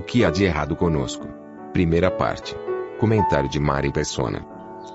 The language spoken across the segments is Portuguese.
O que há de errado conosco? Primeira parte. Comentário de Mari Persona.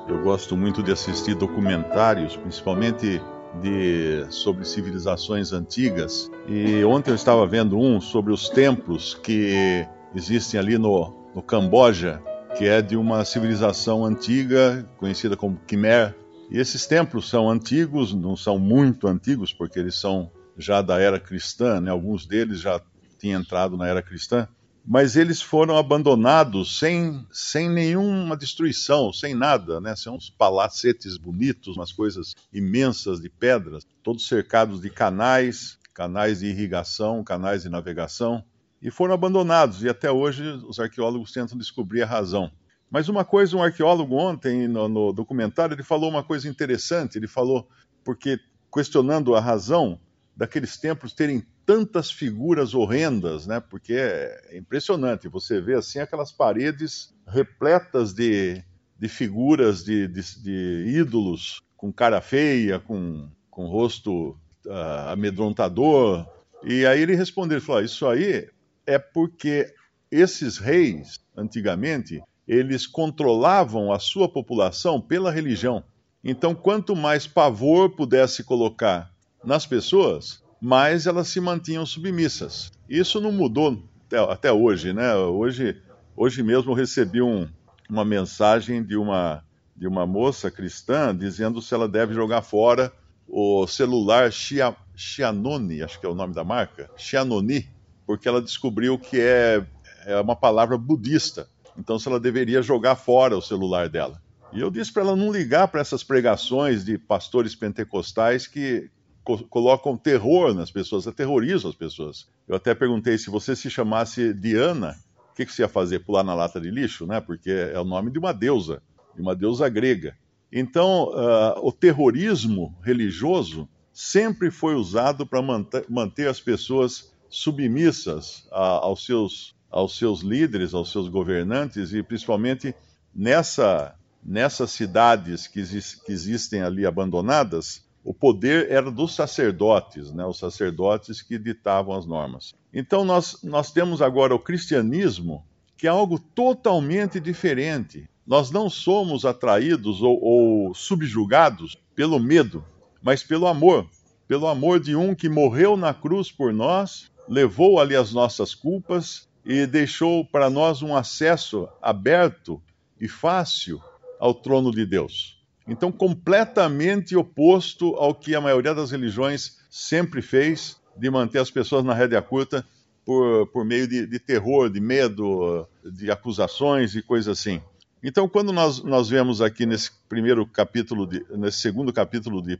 Eu gosto muito de assistir documentários, principalmente de sobre civilizações antigas. E ontem eu estava vendo um sobre os templos que existem ali no, no Camboja, que é de uma civilização antiga conhecida como Khmer. E esses templos são antigos, não são muito antigos, porque eles são já da era cristã, né? alguns deles já tinham entrado na era cristã, mas eles foram abandonados sem, sem nenhuma destruição, sem nada, né? São uns palacetes bonitos, umas coisas imensas de pedras, todos cercados de canais, canais de irrigação, canais de navegação, e foram abandonados. E até hoje os arqueólogos tentam descobrir a razão. Mas uma coisa, um arqueólogo ontem no, no documentário, ele falou uma coisa interessante. Ele falou, porque questionando a razão daqueles templos terem tantas figuras horrendas, né? Porque é impressionante. Você vê assim aquelas paredes repletas de, de figuras de, de, de ídolos com cara feia, com, com rosto uh, amedrontador. E aí ele respondeu, ele falou, isso aí é porque esses reis, antigamente, eles controlavam a sua população pela religião. Então, quanto mais pavor pudesse colocar nas pessoas, mais elas se mantinham submissas. Isso não mudou até, até hoje, né? Hoje, hoje mesmo eu recebi um, uma mensagem de uma, de uma moça cristã dizendo se ela deve jogar fora o celular Xia, Xianoni, acho que é o nome da marca, Xianoni, porque ela descobriu que é, é uma palavra budista. Então, se ela deveria jogar fora o celular dela. E eu disse para ela não ligar para essas pregações de pastores pentecostais que co colocam terror nas pessoas, aterrorizam as pessoas. Eu até perguntei se você se chamasse Diana, o que, que você ia fazer? Pular na lata de lixo, né? Porque é o nome de uma deusa, de uma deusa grega. Então, uh, o terrorismo religioso sempre foi usado para manter, as pessoas submissas a, aos, seus, aos seus líderes, aos seus governantes, e principalmente nessa, nessas cidades que, que existem ali abandonadas, o poder era dos sacerdotes, né, os sacerdotes que ditavam as normas. Então nós, nós temos agora o cristianismo, que é algo totalmente diferente. Nós não somos atraídos ou, ou subjugados pelo medo, mas pelo amor. Pelo amor de um que morreu na cruz por nós, levou ali as nossas culpas e deixou para nós um acesso aberto e fácil ao trono de Deus. Então, completamente oposto ao que a maioria das religiões sempre fez, de manter as pessoas na rédea curta por, por meio de, de terror, de medo, de acusações e coisas assim. Então, quando nós, nós vemos aqui nesse primeiro capítulo, de, nesse segundo capítulo de 1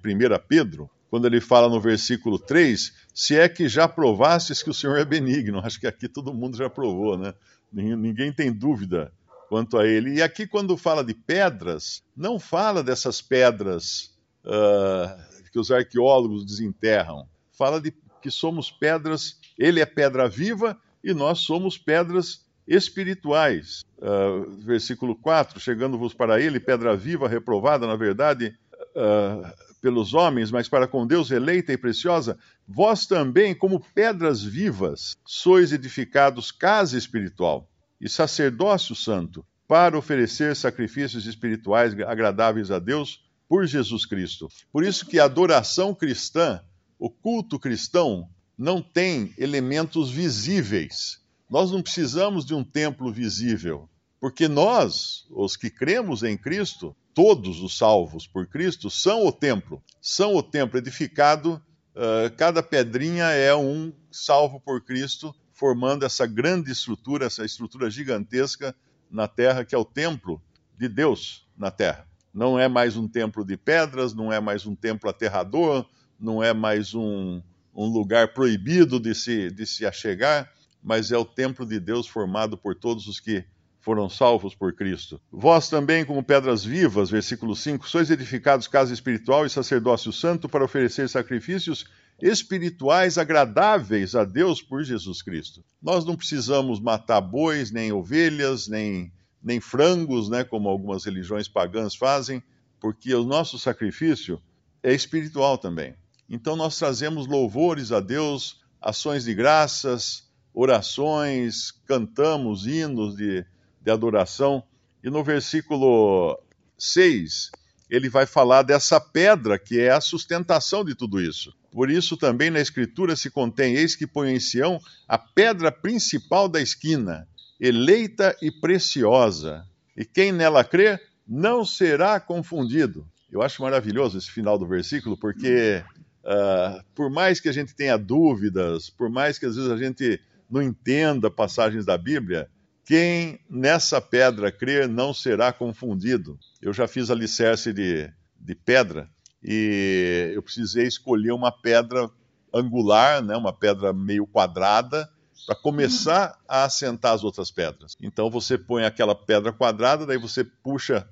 Pedro, quando ele fala no versículo 3, se é que já provastes que o Senhor é benigno. Acho que aqui todo mundo já provou, né? Ninguém tem dúvida quanto a ele. E aqui, quando fala de pedras, não fala dessas pedras uh, que os arqueólogos desenterram. Fala de que somos pedras, ele é pedra viva e nós somos pedras espirituais. Uh, versículo 4: Chegando-vos para ele, pedra viva, reprovada, na verdade, uh, pelos homens, mas para com Deus eleita e preciosa, vós também, como pedras vivas, sois edificados casa espiritual e sacerdócio santo, para oferecer sacrifícios espirituais agradáveis a Deus por Jesus Cristo. Por isso que a adoração cristã, o culto cristão, não tem elementos visíveis. Nós não precisamos de um templo visível, porque nós, os que cremos em Cristo, todos os salvos por Cristo, são o templo. São o templo edificado, uh, cada pedrinha é um salvo por Cristo formando essa grande estrutura, essa estrutura gigantesca na terra, que é o templo de Deus na terra. Não é mais um templo de pedras, não é mais um templo aterrador, não é mais um, um lugar proibido de se, de se achegar, mas é o templo de Deus formado por todos os que foram salvos por Cristo. Vós também, como pedras vivas, versículo 5, sois edificados casa espiritual e sacerdócio santo para oferecer sacrifícios espirituais agradáveis a Deus por Jesus Cristo. Nós não precisamos matar bois, nem ovelhas, nem, nem frangos, né, como algumas religiões pagãs fazem, porque o nosso sacrifício é espiritual também. Então nós trazemos louvores a Deus, ações de graças, orações, cantamos hinos de, de adoração. E no versículo 6, ele vai falar dessa pedra que é a sustentação de tudo isso. Por isso também na Escritura se contém: Eis que põe em Sião a pedra principal da esquina, eleita e preciosa, e quem nela crê não será confundido. Eu acho maravilhoso esse final do versículo, porque uh, por mais que a gente tenha dúvidas, por mais que às vezes a gente não entenda passagens da Bíblia, quem nessa pedra crer não será confundido. Eu já fiz alicerce de, de pedra e eu precisei escolher uma pedra angular, né, uma pedra meio quadrada, para começar a assentar as outras pedras. Então você põe aquela pedra quadrada, daí você puxa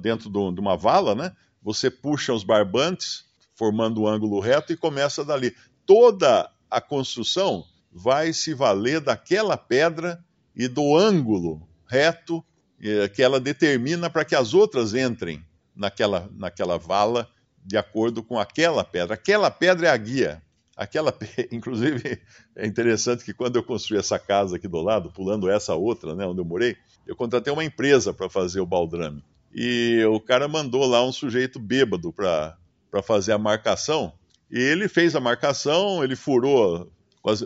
dentro de uma vala, né? Você puxa os barbantes, formando o um ângulo reto e começa dali. Toda a construção vai se valer daquela pedra e do ângulo reto eh, que ela determina para que as outras entrem naquela, naquela vala de acordo com aquela pedra. Aquela pedra é a guia. Aquela, inclusive, é interessante que quando eu construí essa casa aqui do lado, pulando essa outra, né, onde eu morei, eu contratei uma empresa para fazer o baldrame. E o cara mandou lá um sujeito bêbado para fazer a marcação. E ele fez a marcação, ele furou,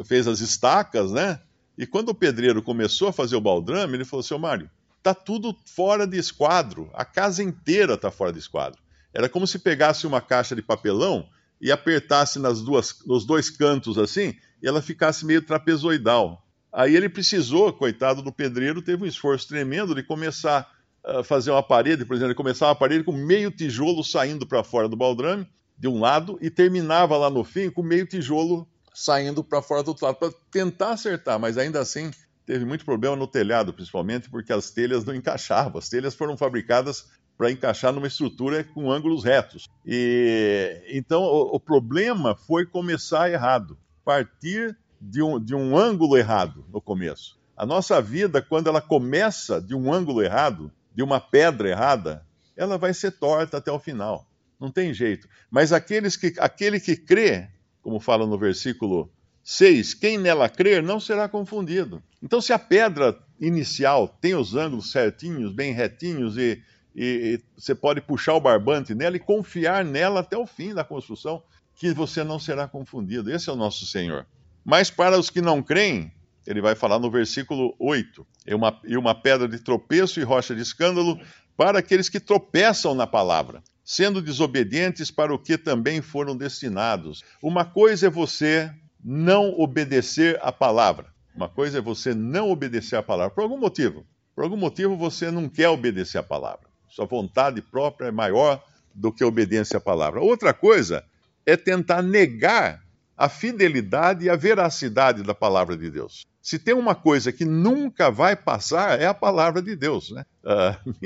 fez as estacas, né? E quando o pedreiro começou a fazer o baldrame, ele falou: Seu Mário, tá tudo fora de esquadro, a casa inteira tá fora de esquadro. Era como se pegasse uma caixa de papelão e apertasse nas duas, nos dois cantos assim, e ela ficasse meio trapezoidal. Aí ele precisou, coitado do pedreiro, teve um esforço tremendo de começar a fazer uma parede, por exemplo, ele começava a parede com meio tijolo saindo para fora do baldrame, de um lado, e terminava lá no fim com meio tijolo saindo para fora do outro lado, para tentar acertar, mas ainda assim teve muito problema no telhado, principalmente porque as telhas não encaixavam. As telhas foram fabricadas para encaixar numa estrutura com ângulos retos. E então o, o, problema foi começar errado, partir de um, de um ângulo errado no começo. A nossa vida, quando ela começa de um ângulo errado, de uma pedra errada, ela vai ser torta até o final. Não tem jeito. Mas aqueles que, aquele que crê como fala no versículo 6, quem nela crer não será confundido. Então, se a pedra inicial tem os ângulos certinhos, bem retinhos, e, e, e você pode puxar o barbante nela e confiar nela até o fim da construção, que você não será confundido. Esse é o nosso Senhor. Mas para os que não creem, ele vai falar no versículo 8: e uma, e uma pedra de tropeço e rocha de escândalo para aqueles que tropeçam na palavra sendo desobedientes para o que também foram destinados. Uma coisa é você não obedecer à palavra. Uma coisa é você não obedecer à palavra por algum motivo. Por algum motivo você não quer obedecer à palavra. Sua vontade própria é maior do que a obediência à palavra. Outra coisa é tentar negar a fidelidade e a veracidade da palavra de Deus. Se tem uma coisa que nunca vai passar, é a palavra de Deus. Né? Uh,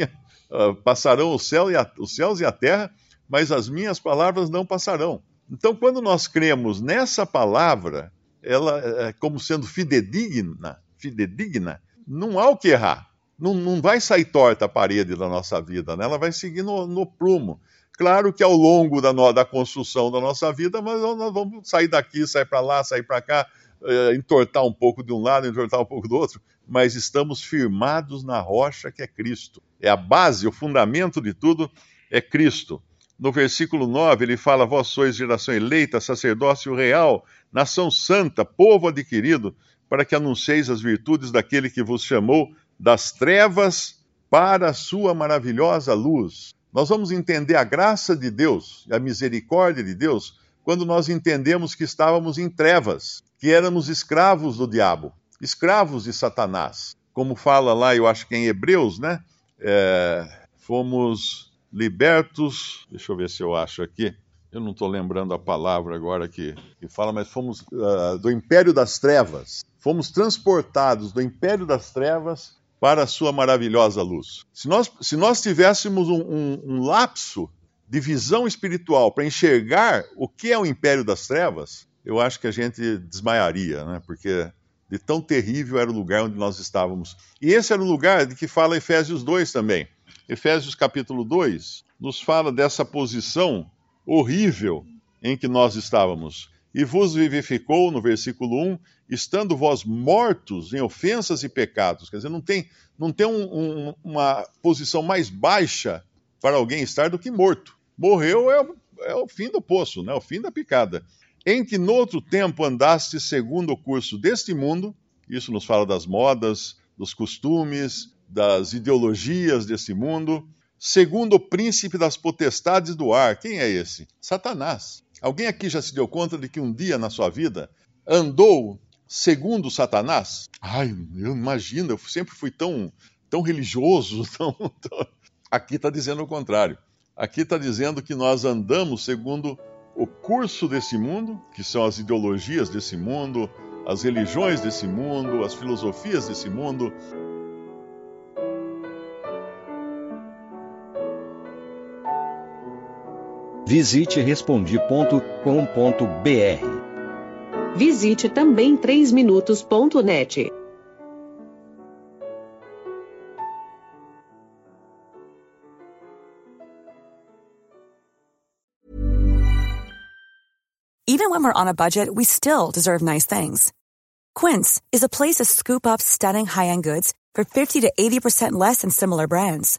uh, passarão o céu e a, os céus e a terra, mas as minhas palavras não passarão. Então, quando nós cremos nessa palavra, ela é como sendo fidedigna, fidedigna, não há o que errar. Não, não vai sair torta a parede da nossa vida, né? ela vai seguir no, no prumo. Claro que ao longo da, no, da construção da nossa vida, mas nós vamos sair daqui, sair para lá, sair para cá, uh, entortar um pouco de um lado, entortar um pouco do outro, mas estamos firmados na rocha que é Cristo. É a base, o fundamento de tudo é Cristo. No versículo 9, ele fala: Vós sois geração eleita, sacerdócio real, nação santa, povo adquirido, para que anuncieis as virtudes daquele que vos chamou das trevas para a sua maravilhosa luz. Nós vamos entender a graça de Deus, a misericórdia de Deus, quando nós entendemos que estávamos em trevas, que éramos escravos do diabo, escravos de Satanás. Como fala lá, eu acho que em Hebreus, né? É, fomos libertos, deixa eu ver se eu acho aqui, eu não estou lembrando a palavra agora que, que fala, mas fomos uh, do império das trevas. Fomos transportados do império das trevas para a sua maravilhosa luz. Se nós, se nós tivéssemos um, um, um lapso de visão espiritual para enxergar o que é o império das trevas, eu acho que a gente desmaiaria, né? Porque de tão terrível era o lugar onde nós estávamos. E esse era o lugar de que fala Efésios 2 também. Efésios capítulo 2 nos fala dessa posição horrível em que nós estávamos. E vos vivificou, no versículo 1, estando vós mortos em ofensas e pecados. Quer dizer, não tem, não tem um, um, uma posição mais baixa para alguém estar do que morto. Morreu é, é o fim do poço, né? o fim da picada. Em que no outro tempo andaste segundo o curso deste mundo, isso nos fala das modas, dos costumes, das ideologias desse mundo, segundo o príncipe das potestades do ar. Quem é esse? Satanás. Alguém aqui já se deu conta de que um dia na sua vida andou segundo Satanás? Ai, eu imagino, eu sempre fui tão, tão religioso, tão, tão... Aqui está dizendo o contrário. Aqui está dizendo que nós andamos segundo o curso desse mundo, que são as ideologias desse mundo, as religiões desse mundo, as filosofias desse mundo, Visite respondi.com.br. Visite também 3minutos.net. Even when we're on a budget, we still deserve nice things. Quince is a place to scoop up stunning high-end goods for 50 to 80% less than similar brands.